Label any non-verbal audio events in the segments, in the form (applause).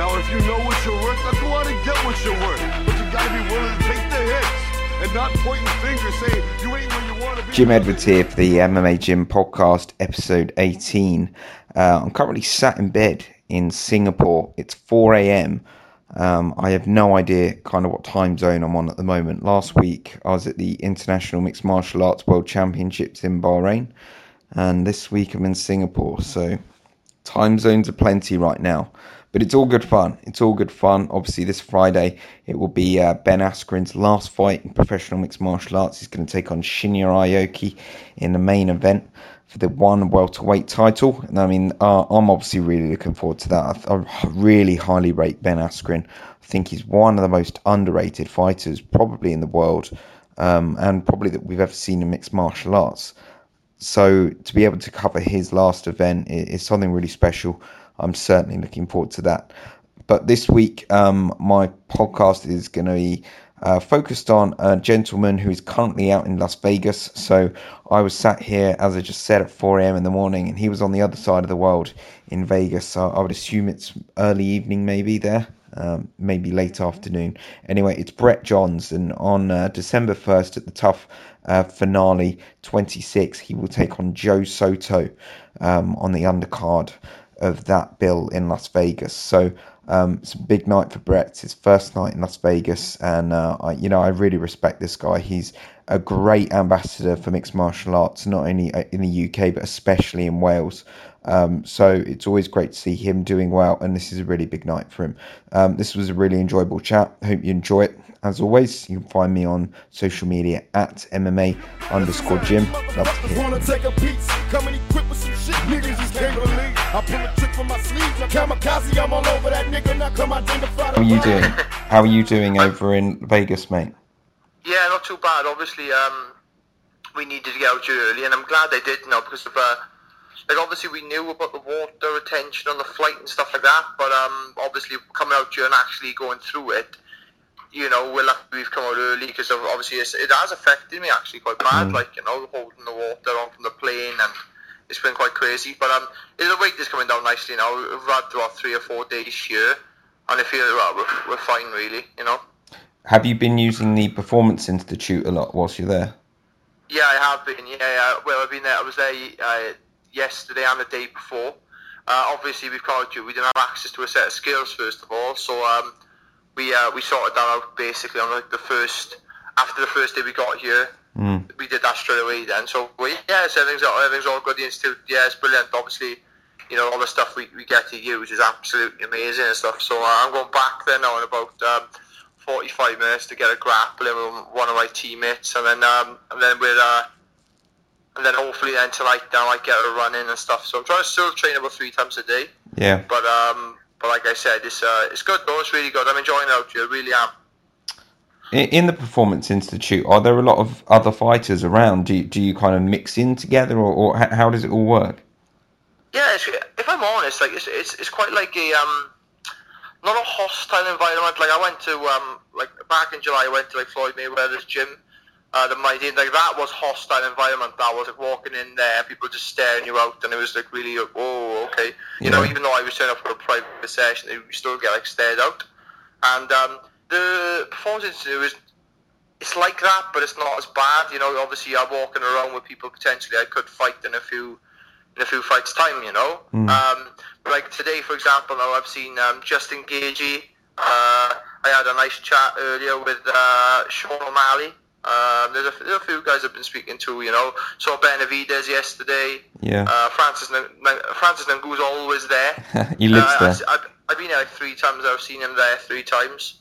Now, if you know what you're worth, get what you're worth. But you gotta be willing to take the hits and not pointing fingers saying you ain't where you want to be. Jim Edwards here for the MMA Gym podcast, episode 18. Uh, I'm currently sat in bed in Singapore. It's 4 a.m. Um, I have no idea kind of what time zone I'm on at the moment. Last week I was at the International Mixed Martial Arts World Championships in Bahrain, and this week I'm in Singapore. So time zones are plenty right now. But it's all good fun. It's all good fun. Obviously, this Friday it will be uh, Ben Askren's last fight in professional mixed martial arts. He's going to take on Shinya Aoki in the main event for the one welterweight title. And I mean, uh, I'm obviously really looking forward to that. I, I really highly rate Ben Askren. I think he's one of the most underrated fighters probably in the world, um, and probably that we've ever seen in mixed martial arts. So to be able to cover his last event is, is something really special. I'm certainly looking forward to that. But this week, um, my podcast is going to be uh, focused on a gentleman who is currently out in Las Vegas. So I was sat here, as I just said, at 4 a.m. in the morning, and he was on the other side of the world in Vegas. So I would assume it's early evening, maybe there. Um, maybe late afternoon. Anyway, it's Brett Johns, and on uh, December 1st at the TUF uh, finale 26, he will take on Joe Soto um, on the undercard of that bill in Las Vegas. So um, it's a big night for Brett. It's his first night in Las Vegas, and uh, I, you know I really respect this guy. He's a great ambassador for mixed martial arts, not only uh, in the UK but especially in Wales. Um, so it's always great to see him doing well, and this is a really big night for him. Um, this was a really enjoyable chat. Hope you enjoy it. As always, you can find me on social media at MMA underscore Jim. Love to hear. Wanna take a piece, coming equipped with some shit niggas just can't believe. I pull a trick from my sleeve, now kamikaze, I'm all over that nigga, now come identify How are you doing? How are you doing over in Vegas, mate? Yeah, not too bad. Obviously, um, we needed to get out early, and I'm glad they did now because of uh, like obviously we knew about the water retention on the flight and stuff like that, but um, obviously coming out here and actually going through it, you know, we're lucky we've come out early because obviously it's, it has affected me actually quite bad, like you know, holding the water on from the plane and. It's been quite crazy, but um, the weight is coming down nicely now. We've had about three or four days here, and I feel well, we're, we're fine, really. You know. Have you been using the Performance Institute a lot whilst you're there? Yeah, I have been. Yeah, yeah. Well, I've been there. I was there uh, yesterday and the day before. Uh, obviously, we've called you. We didn't have access to a set of skills first of all, so um, we uh, we sorted that out basically on like the first after the first day we got here. Mm. We did that straight away then. So we, yeah, so everything's all, everything's all good. The institute, yeah, it's brilliant. Obviously, you know all the stuff we, we get to use is absolutely amazing and stuff. So uh, I'm going back there now in about. Um, 45 minutes to get a grappling with one of my teammates, and then um, and then with uh, and then hopefully then tonight I might get a run in and stuff. So I'm trying to still train about three times a day. Yeah. But um, but like I said, it's uh, it's good though. It's really good. I'm enjoying it out here. I really am. In, in the Performance Institute, are there a lot of other fighters around? Do you, do you kind of mix in together, or, or how does it all work? Yeah, it's, if I'm honest, like it's, it's it's quite like a um not a hostile environment. Like I went to um like back in July, I went to like Floyd Mayweather's gym. Uh, the mighty like that was hostile environment. That was like walking in there, people just staring you out, and it was like really like, oh okay. You know, even though I was turning up for a private session, you still get like stared out. And um, the performance institute is it's like that, but it's not as bad. You know, obviously I'm walking around with people potentially I could fight in a few in a few fights time. You know, um, like today, for example, now I've seen um, Justin Gaethje. Uh, I had a nice chat earlier with uh, Sean O'Malley. Um, there's, a, there's a few guys I've been speaking to. You know, saw Benavidez yesterday. Yeah. Uh, Francis N- Francis Ngu's always there. (laughs) he lives Uh, there. I've, I've, I've been there like three times. I've seen him there three times.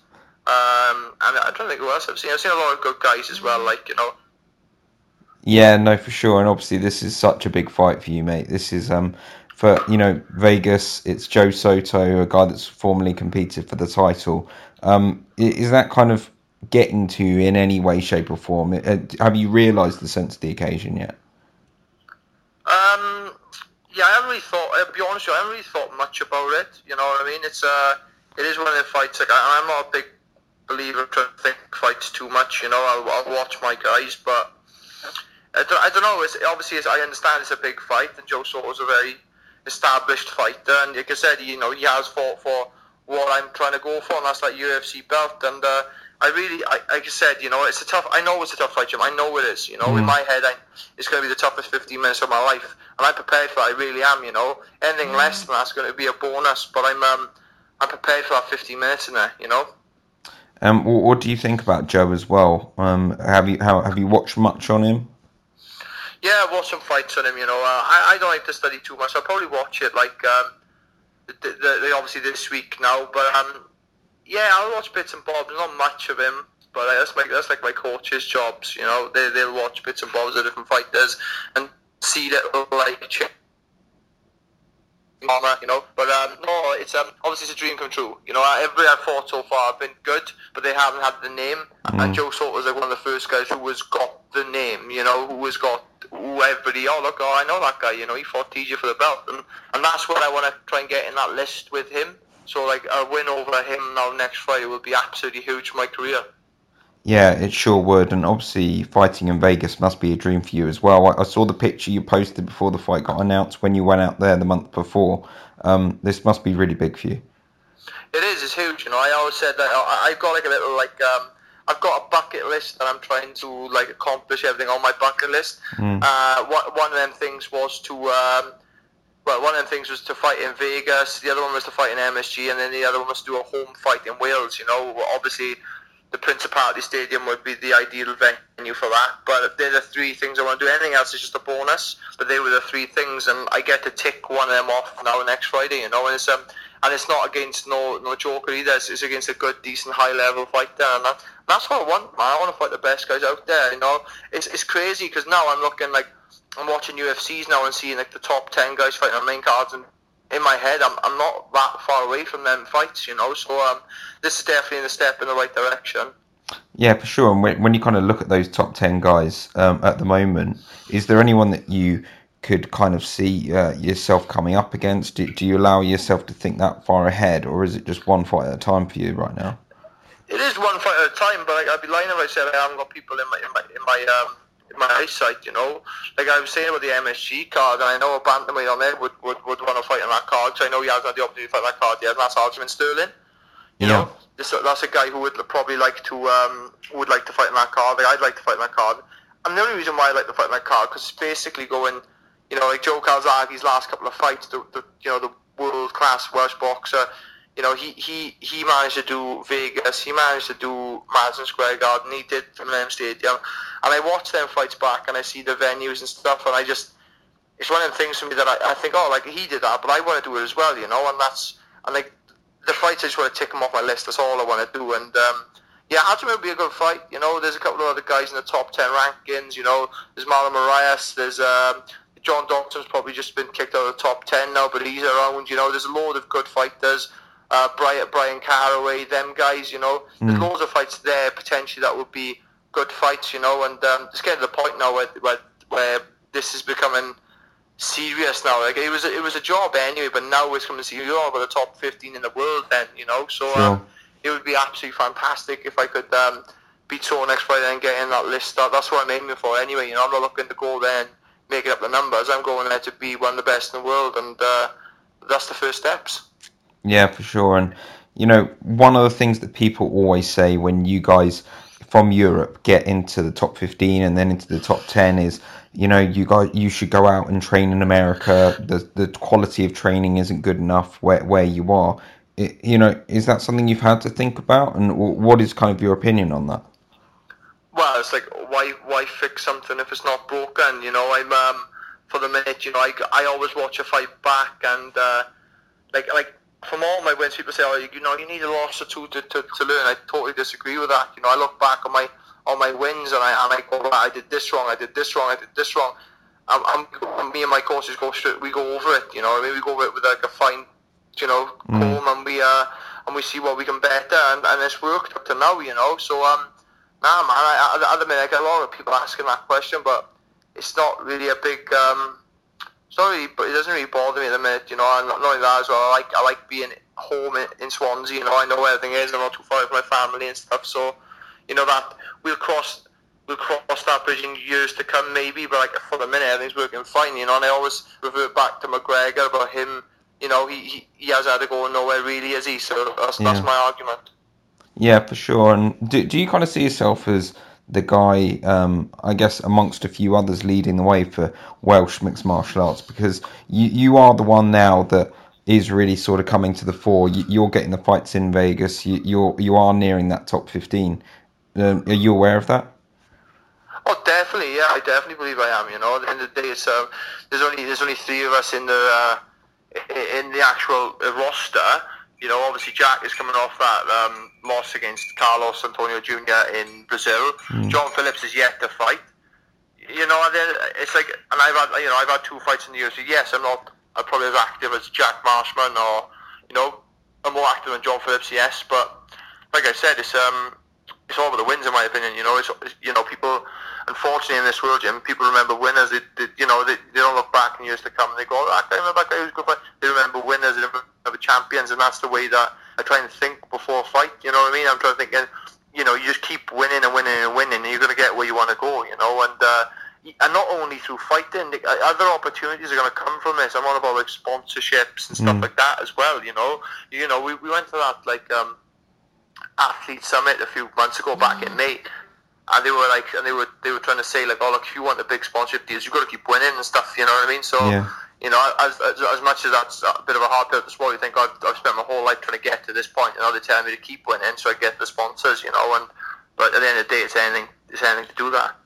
Um, and I don't think who else I've seen. I've seen a lot of good guys as well. Like you know, Yeah, no, for sure. And obviously, this is such a big fight for you, mate. This is um for you know Vegas. It's Joe Soto, a guy that's formerly competed for the title. Um, is that kind of getting to you in any way, shape, or form? Uh, have you realised the sense of the occasion yet? Um, yeah, I haven't really thought. I'll be honest you, I haven't really thought much about it. You know what I mean? It's uh, it is one of the fights. Like I'm not a big believer to think fights too much. You know, I'll, I'll watch my guys, but I don't, I don't know. It's, obviously, it's, I understand it's a big fight, and Joe Soto's a very established fighter, and like I said, you know, he has fought for what I'm trying to go for, and that's that UFC belt. And uh, I really, I, like I said, you know, it's a tough. I know it's a tough fight, Jim. I know it is. You know, Mm. in my head, I, it's going to be the toughest 15 minutes of my life, and I'm prepared for it. I really am. You know, anything less than that's going to be a bonus. But I'm, um, I'm prepared for that 15 minutes in there. You know. Um, what, what do you think about Joe as well? Um, have you how, have you watched much on him? Yeah, I've watched some fights on him. You know, uh, I, I don't like to study too much. I'll probably watch it like um, the, the, the, obviously this week now. But um, yeah, I'll watch bits and bobs. Not much of him, but uh, that's like that's like my coach's jobs. You know, they they'll watch bits and bobs of different fighters and see little like. Mama, you know, but um, no, it's um, obviously it's a dream come true. You know, everybody I've fought so far have been good, but they haven't had the name. And Joe Soto was like one of the first guys who has got the name. You know, who has got who everybody. Oh look, oh I know that guy. You know, he fought TJ for the belt, and and that's what I want to try and get in that list with him. So like a win over him now next Friday will be absolutely huge for my career. Yeah, it sure would, and obviously fighting in Vegas must be a dream for you as well. I, I saw the picture you posted before the fight got announced when you went out there the month before. Um, this must be really big for you. It is. It's huge. You know, I always said that I, I've got like a little like um, I've got a bucket list that I'm trying to like accomplish everything on my bucket list. Uh, one, one of them things was to um, well, one of them things was to fight in Vegas. The other one was to fight in MSG, and then the other one was to do a home fight in Wales. You know, obviously the Principality Stadium would be the ideal venue for that. But they're the three things I want to do. Anything else is just a bonus. But they were the three things, and I get to tick one of them off now next Friday. You know, and it's um, and it's not against no no joker either. It's, it's against a good, decent, high level fighter, and that, that's what I want, man. I want to fight the best guys out there. You know, it's it's crazy because now I'm looking like I'm watching UFCs now and seeing like the top ten guys fighting on main cards and in my head, I'm, I'm not that far away from them fights, you know. So um, this is definitely a step in the right direction. Yeah, for sure. And when, when you kind of look at those top 10 guys um, at the moment, is there anyone that you could kind of see uh, yourself coming up against? Do, do you allow yourself to think that far ahead, or is it just one fight at a time for you right now? It is one fight at a time, but like, I'd be lying if I said I haven't got people in my in my in my um, my eyesight, you know. Like I was saying about the MSG card, and I know a bantamweight on there would, would, would want to fight on that card, so I know he hasn't had the opportunity to fight that card yet, and that's Aljamain Sterling. You Yeah. know, this, that's a guy who would probably like to um, would like to fight on that card. Like I'd like to fight on that card. And the only reason why I like to fight on that card because it's basically going, you know, like Joe Calzaghe's last couple of fights, the, the you know the world class Welsh boxer. You know, he, he, he managed to do Vegas, he managed to do Madison Square Garden, he did Millennium Stadium, and I watch them fights back and I see the venues and stuff, and I just, it's one of the things for me that I, I think, oh, like he did that, but I want to do it as well, you know, and that's, and like the fights, I just want to tick them off my list. That's all I want to do. And um, yeah, Aljamain would be a good fight. You know, there's a couple of other guys in the top ten rankings. You know, there's Marlon Moraes. There's um, John Dodson's probably just been kicked out of the top ten now, but he's around. You know, there's a load of good fighters. Uh, Brian, Bryan Caraway, them guys. You know, there's loads of fights there potentially that would be good fights. You know, and um, it's getting to the point now where, where where this is becoming serious now. Like it was, a, it was a job anyway, but now it's coming to see you're about the top 15 in the world. Then you know, so Sure. um, it would be absolutely fantastic if I could um, beat next Friday and get in that list. That, that's what I'm aiming for anyway. You know, I'm not looking to go there and make up the numbers. I'm going there to be one of the best in the world, and uh, that's the first steps. Yeah, for sure. And you know, one of the things that people always say when you guys from Europe get into the top 15 and then into the top 10 is, you know, you guys you should go out and train in America. The the quality of training isn't good enough where where you are. It, you know, is that something you've had to think about? And what is kind of your opinion on that? Well, it's like why why fix something if it's not broken? You know, I'm um, for the minute. You know, I, I always watch a fight back, and uh, like like from all my wins, people say, oh, you know, you need a loss or two to, to, to learn. I totally disagree with that. You know, I look back on my on my wins, and I and I go, I did this wrong, I did this wrong, I did this wrong. I'm, I'm me and my coaches go straight, we go over it. You know, I mean, we go over it with like a fine, you know, comb, and we uh and we see what we can better, and, and it's worked up to now. You know, so um Nah, man. I, I, at the minute, I get a lot of people asking that question, but it's not really a big. Um, it's not really, but it doesn't really bother me at the minute. You know, and not only that as well. I like I like being home in, in Swansea. You know, I know where everything is. I'm not too far from my family and stuff. So, you know that we'll cross we'll cross that bridge in years to come, maybe. But like for the minute, everything's working fine. You know, and I always revert back to McGregor about him. You know, he he, he has had to go nowhere really, is he? So that's Yeah. that's my argument. Yeah, for sure. And do, do you kind of see yourself as the guy, um, I guess, amongst a few others leading the way for Welsh mixed martial arts? Because you, you are the one now that is really sort of coming to the fore. You, you're getting the fights in Vegas. You, you're you are nearing that top fifteen. Um, are you aware of that? Oh, definitely, yeah, I definitely believe I am. You know, at the end of the day, it's um, there's only there's only three of us in the uh, in the actual uh, roster. You know, obviously Jack is coming off that um, loss against Carlos Antonio Jr. in Brazil. John Phillips is yet to fight. You know, and then it's like, and I've had you know I've had two fights in the UFC. Yes, I'm not I'm probably as active as Jack Marshman or you know I'm more active than John Phillips. Yes, but like I said, it's um it's all about the wins in my opinion. You know, it's, you know people. Unfortunately, in this world, Jim, people remember winners. They, they you know, they, they don't look back in years to come. They go, oh, guy, remember that guy who's good fight. They remember winners. They remember champions, and that's the way that I try and think before a fight. You know what I mean? I'm trying to think. And, you know, you just keep winning and winning and winning, and you're going to get where you want to go. You know, and uh, and not only through fighting, other opportunities are going to come from this. I'm on about like sponsorships and stuff like that as well. You know, you know, we, we went to that like um, athlete summit a few months ago back in May, mm. and they were like, and they were they were trying to say like, oh look, if you want the big sponsorship deals, you've got to keep winning and stuff. You know what I mean? So. Yeah. You know, as, as, as much as that's a bit of a hard pill to swallow, you think I've, I've spent my whole life trying to get to this point, and now they're telling me to keep winning, so I get the sponsors, you know. And but at the end of the day, it's anything, it's anything to do that.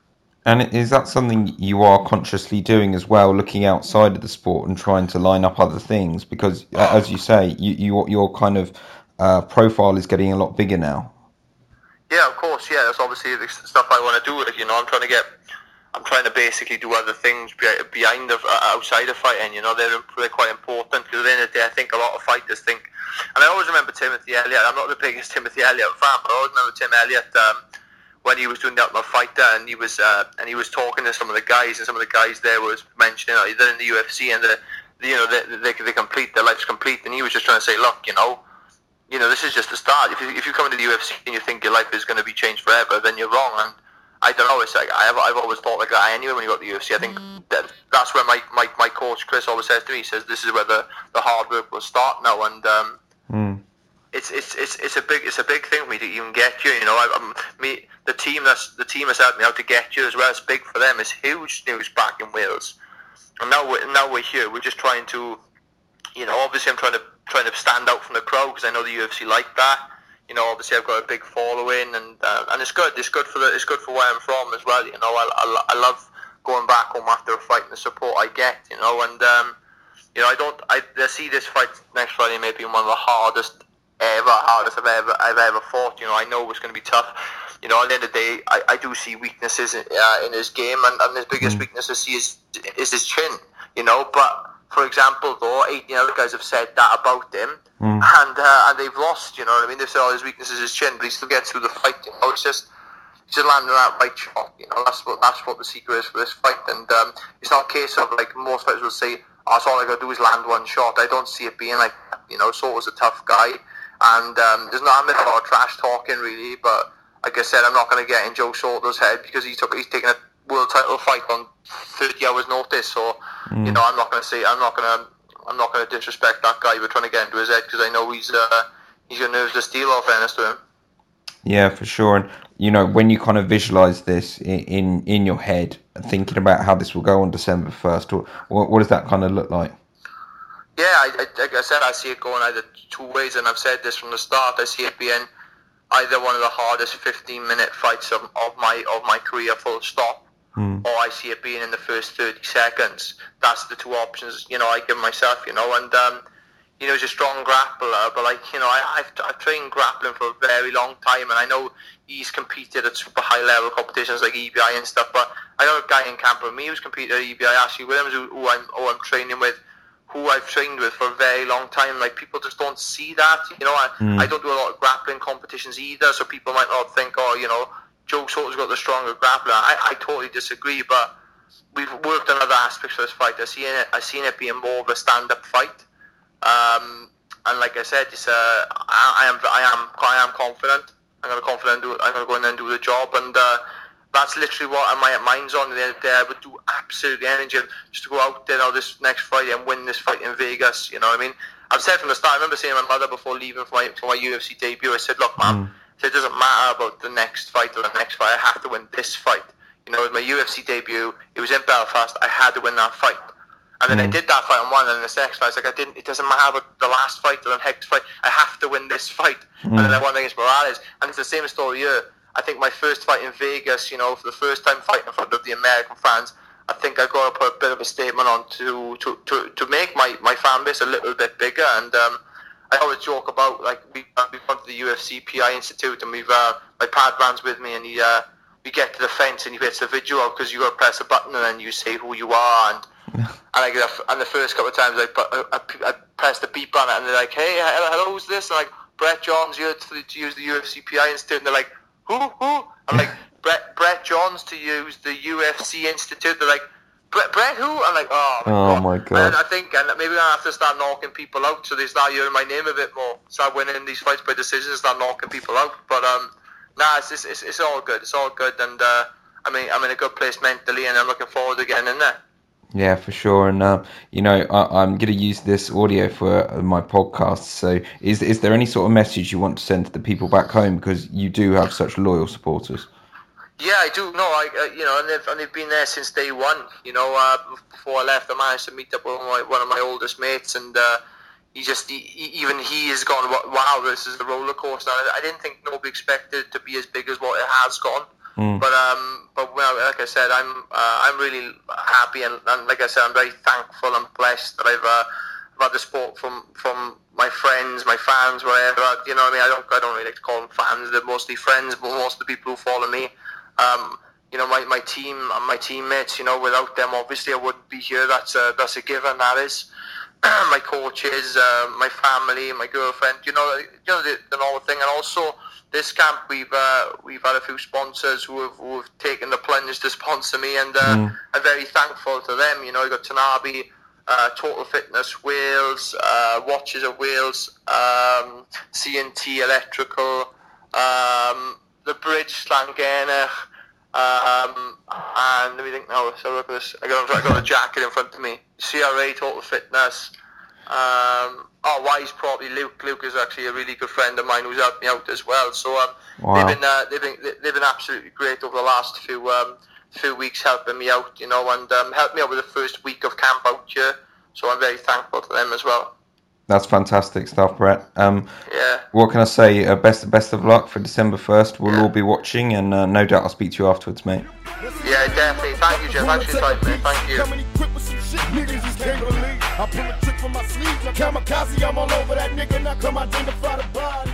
And is that something you are consciously doing as well, looking outside of the sport and trying to line up other things? Because, as you say, you, you your kind of uh, profile is getting a lot bigger now. Yeah, of course. Yeah, that's obviously the stuff I want to do. Like, you know, I'm trying to get, I'm trying to basically do other things behind of uh, outside of fighting. You know, they're they're quite important because at the end of the day, I think a lot of fighters think, and I always remember Timothy Elliott. I'm not the biggest Timothy Elliott fan, but I always remember Tim Elliott. Um, when he was doing the Ultimate Fighter, and he was uh, and he was talking to some of the guys, and some of the guys there was mentioning uh, they're in the UFC and the, the you know they, they they complete their life's complete, and he was just trying to say, look, you know, you know, this is just the start. If you, if you come into the UFC and you think your life is going to be changed forever, then you're wrong. And I don't know. It's like I have, I've always thought like that anyway. When you got to the UFC, I think that that's where my, my, my coach Chris always says to me. He says this is where the, the hard work will start now. And um, Mm. it's it's it's it's a big it's a big thing for me to even get you. You know, I, I'm, me the team that's the team that's helped me out to get you as well. It's big for them. It's huge news back in Wales. And now we're now we're here. We're just trying to, you know, obviously I'm trying to trying to stand out from the crowd because I know the UFC like that. You know, obviously I've got a big following, and uh, and it's good. It's good for the it's good for where I'm from as well. You know, I, I, I love going back home after a fight and the support I get. You know, and um, you know I don't I, I see this fight next Friday maybe one of the hardest ever, hardest I've ever I've ever fought. You know, I know it's going to be tough. You know, at the end of the day, I, I do see weaknesses in, uh, in his game, and, and his biggest weakness I see is is his chin. You know, but for example, though, 18 other guys have said that about him, and uh, and they've lost. You know what I mean? They've said all his weakness is his chin, but he still gets through the fight. You know, it's just he's just landing that right shot. You know, that's what that's what the secret is for this fight. And um, it's not a case of like most fighters will say, "Oh, that's all I got to do is land one shot." I don't see it being like that. You know, so was a tough guy, and um, there's not a lot of trash talking really. But like I said, I'm not going to get in Joe Soto's head because he took he's taking a world title fight on 30 hours notice. So you know, I'm not going to say I'm not going to I'm not going to disrespect that guy. We're trying to get into his head because I know he's uh, he's got nerves to steel. All fairness to him. Yeah, for sure. And you know, when you kind of visualize this in in, in your head, thinking about how this will go on December first, what, what does that kind of look like? Yeah, I, I, like I said, I see it going either two ways, and I've said this from the start. I see it being either one of the hardest 15-minute fights of, of my of my career, full stop, or I see it being in the first 30 seconds. That's the two options, you know, I give myself, you know, and um, you know, he's a strong grappler, but like, you know, I, I've, I've trained grappling for a very long time, and I know he's competed at super high level competitions like EBI and stuff. But I got a guy in camp with me who's competed at EBI, Ashley Williams, who, who I'm who I'm training with, who I've trained with for a very long time. Like people just don't see that, you know. I, I don't do a lot of grappling competitions either, so people might not think, oh, you know, Joe Soto's got the stronger grappler. I, I totally disagree, but we've worked on other aspects of this fight. I've seen it. I've seen it being more of a stand-up fight. Um, and like I said, it's uh, I, I am I am I am confident. I'm gonna confident do I'm gonna go in there and do the job, and uh, that's literally what my mind's on. The day, I would do absolutely anything just to go out there now this next Friday and win this fight in Vegas. You know what I mean? I've said from the start. I remember saying to my mother before leaving for my for my UFC debut. I said, "Look, mum, mm. It doesn't matter about the next fight or the next fight. I have to win this fight." You know, with my UFC debut, it was in Belfast. I had to win that fight. And then mm. I did that fight and won, and the next fight, I was like, I didn't. It doesn't matter about the last fight or the next fight. I have to win this fight. Mm. And then I won against Morales, and it's the same story here. I think my first fight in Vegas, you know, for the first time fighting in front of the American fans, I think I got to put a bit of a statement on to to, to, to make my, my fan base a little bit bigger. And um, I always joke about like we we've gone to the UFC PI Institute, and we've uh, my pad runs with me, and he uh, we get to the fence, and he hits the video because you got to press a button, and then you say who you are, and (laughs) and I get and the first couple of times I, I, I press the beep on it, and they're like, "Hey, hello, who's this?" And I'm like, "Brett Johns, here to, to use the UFC PI Institute," and they're like who, who? I'm like, (laughs) Brett, Brett Johns to use the UFC Institute. They're like, Brett, Brett who? I'm like, oh my oh god. My god. And I think, and maybe I have to start knocking people out so they start hearing my name a bit more. Start winning these fights by decision, start knocking people out. But um, nah, it's it's, it's, it's all good. It's all good, and uh, I mean, I'm in a good place mentally, and I'm looking forward to getting in there. Yeah, for sure. And uh, you know, I, am going to use this audio for my podcast. So, is is there any sort of message you want to send to the people back home because you do have such loyal supporters? Yeah, I do. No, I uh, you know, and they've and they've been there since day one. You know, uh, before I left, I managed to meet up with my, one of my oldest mates, and uh, he just he, even he has gone. Wow, this is a roller coaster. I didn't think nobody expected it to be as big as what it has gone. Mm. But um, but well, like I said, I'm uh, I'm really happy and, and like I said, I'm very thankful and blessed that I've, uh, had the support from from my friends, my fans, wherever. You know, what I mean, I don't I don't really like to call them fans. They're mostly friends, but most of the people who follow me. Um, you know, my, my team and my teammates. You know, without them, obviously, I wouldn't be here. That's a that's a given. That is. (clears throat) my coaches, uh, my family, my girlfriend. You know, you know the, the normal thing, and also this camp we've uh, we've had a few sponsors who have, who have taken the plunge to sponsor me, and uh, mm. I'm very thankful to them. You know, I got Tanabe, uh, Total Fitness Wales, uh, Watches of Wales, um, CNT Electrical, um, the Bridge Llangennech, um, and let me think now. So look at this. I got, I got a jacket in front of me. CRA Total Fitness. Um, oh, Wise probably Luke. Luke is actually a really good friend of mine who's helped me out as well. So um, wow. they've been uh, they've been they've been absolutely great over the last few um, few weeks helping me out, you know, and um, helped me out with the first week of camp out here. So I'm very thankful to them as well. That's fantastic stuff, Brett. Um, yeah. What can I say? Uh, best best of luck for December first. We'll yeah. all be watching, and uh, no doubt I'll speak to you afterwards, mate. Yeah, definitely. Thank you, Jeff. Thanks for your time, mate. Thank you. I pull a trick from my sleeve. Now kamikaze, I'm all over that nigga. Now come identify the